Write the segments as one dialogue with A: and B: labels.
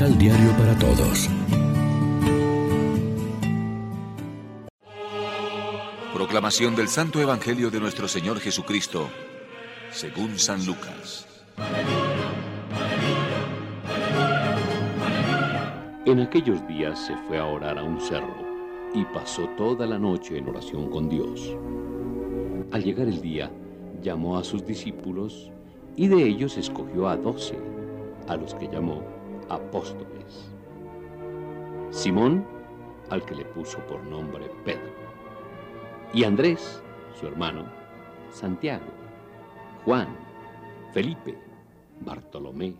A: Misal Diario para Todos.
B: Proclamación del Santo Evangelio de nuestro Señor Jesucristo, según San Lucas.
C: En aquellos días se fue a orar a un cerro y pasó toda la noche en oración con Dios. Al llegar el día, llamó a sus discípulos y de ellos escogió a doce, a los que llamó apóstoles. Simón, al que le puso por nombre Pedro, y Andrés, su hermano, Santiago, Juan, Felipe, Bartolomé,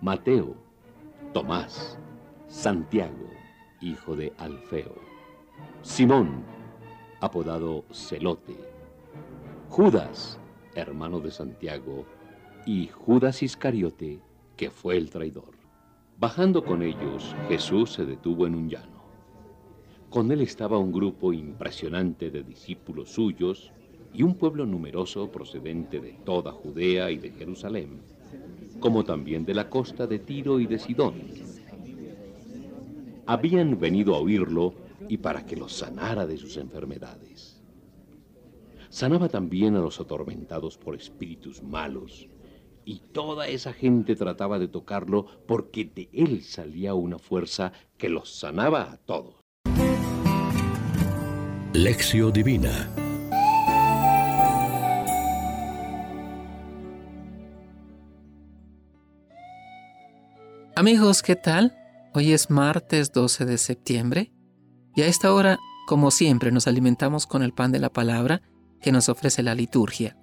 C: Mateo, Tomás, Santiago, hijo de Alfeo, Simón, apodado Celote, Judas, hermano de Santiago, y Judas Iscariote, que fue el traidor. Bajando con ellos, Jesús se detuvo en un llano. Con él estaba un grupo impresionante de discípulos suyos y un pueblo numeroso procedente de toda Judea y de Jerusalén, como también de la costa de Tiro y de Sidón. Habían venido a oírlo y para que los sanara de sus enfermedades. Sanaba también a los atormentados por espíritus malos, y toda esa gente trataba de tocarlo porque de él salía una fuerza que los sanaba a todos.
A: Lección Divina
D: Amigos, ¿qué tal? Hoy es martes 12 de septiembre y a esta hora, como siempre, nos alimentamos con el pan de la palabra que nos ofrece la liturgia.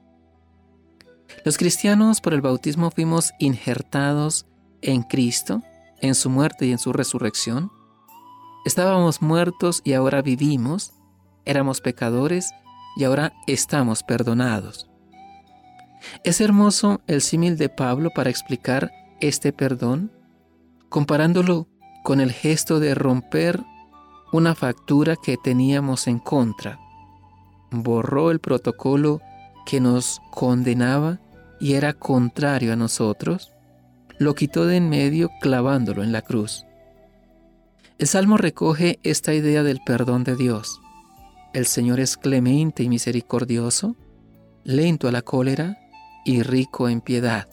D: Los cristianos por el bautismo fuimos injertados en Cristo, en su muerte y en su resurrección. Estábamos muertos y ahora vivimos, éramos pecadores y ahora estamos perdonados. Es hermoso el símil de Pablo para explicar este perdón, comparándolo con el gesto de romper una factura que teníamos en contra. Borró el protocolo que nos condenaba y era contrario a nosotros, lo quitó de en medio clavándolo en la cruz. El Salmo recoge esta idea del perdón de Dios. El Señor es clemente y misericordioso, lento a la cólera y rico en piedad.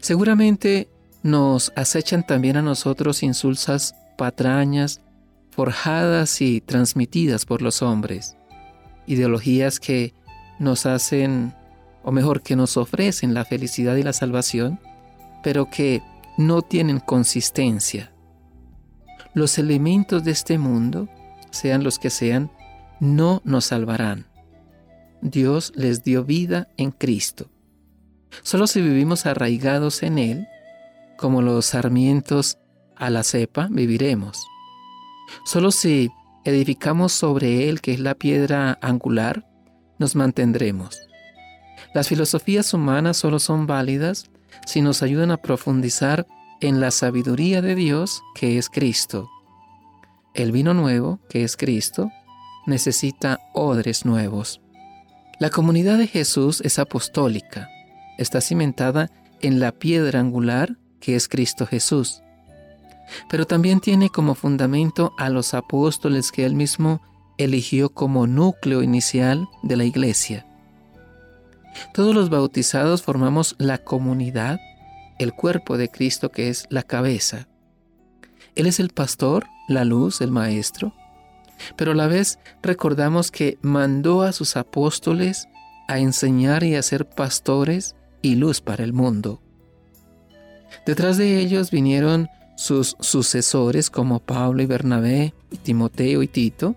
D: Seguramente nos acechan también a nosotros insulsas patrañas forjadas y transmitidas por los hombres, ideologías que nos hacen, o mejor, que nos ofrecen la felicidad y la salvación, pero que no tienen consistencia. Los elementos de este mundo, sean los que sean, no nos salvarán. Dios les dio vida en Cristo. Solo si vivimos arraigados en Él, como los sarmientos a la cepa, viviremos. Solo si edificamos sobre Él, que es la piedra angular, nos mantendremos. Las filosofías humanas solo son válidas si nos ayudan a profundizar en la sabiduría de Dios, que es Cristo. El vino nuevo, que es Cristo, necesita odres nuevos. La comunidad de Jesús es apostólica, está cimentada en la piedra angular que es Cristo Jesús. Pero también tiene como fundamento a los apóstoles que él mismo eligió como núcleo inicial de la iglesia. Todos los bautizados formamos la comunidad, el cuerpo de Cristo que es la cabeza. Él es el pastor, la luz, el maestro, pero a la vez recordamos que mandó a sus apóstoles a enseñar y a ser pastores y luz para el mundo. Detrás de ellos vinieron sus sucesores como Pablo y Bernabé, Timoteo y Tito,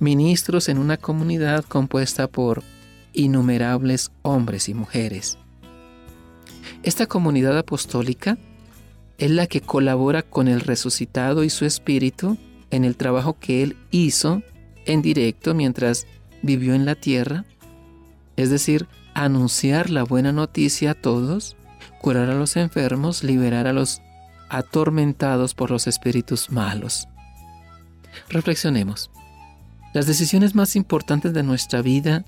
D: ministros en una comunidad compuesta por innumerables hombres y mujeres. Esta comunidad apostólica es la que colabora con el resucitado y su espíritu en el trabajo que él hizo en directo mientras vivió en la tierra, es decir, anunciar la buena noticia a todos curar a los enfermos, liberar a los atormentados por los espíritus malos. Reflexionemos. Las decisiones más importantes de nuestra vida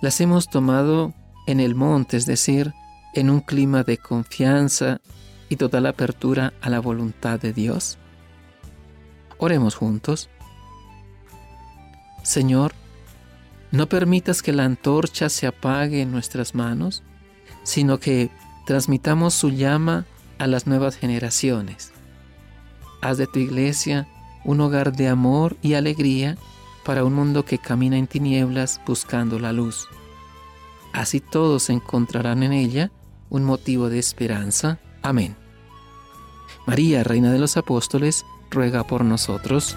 D: las hemos tomado en el monte, es decir, en un clima de confianza, y total apertura a la voluntad de Dios? Oremos juntos. Señor, no permitas que la antorcha se apague en nuestras manos, sino que transmitamos su llama a las nuevas generaciones. Haz de tu iglesia un hogar de amor y alegría para un mundo que camina en tinieblas buscando la luz. Así todos encontrarán en ella un motivo de esperanza. Amén. María, Reina de los Apóstoles, ruega por nosotros.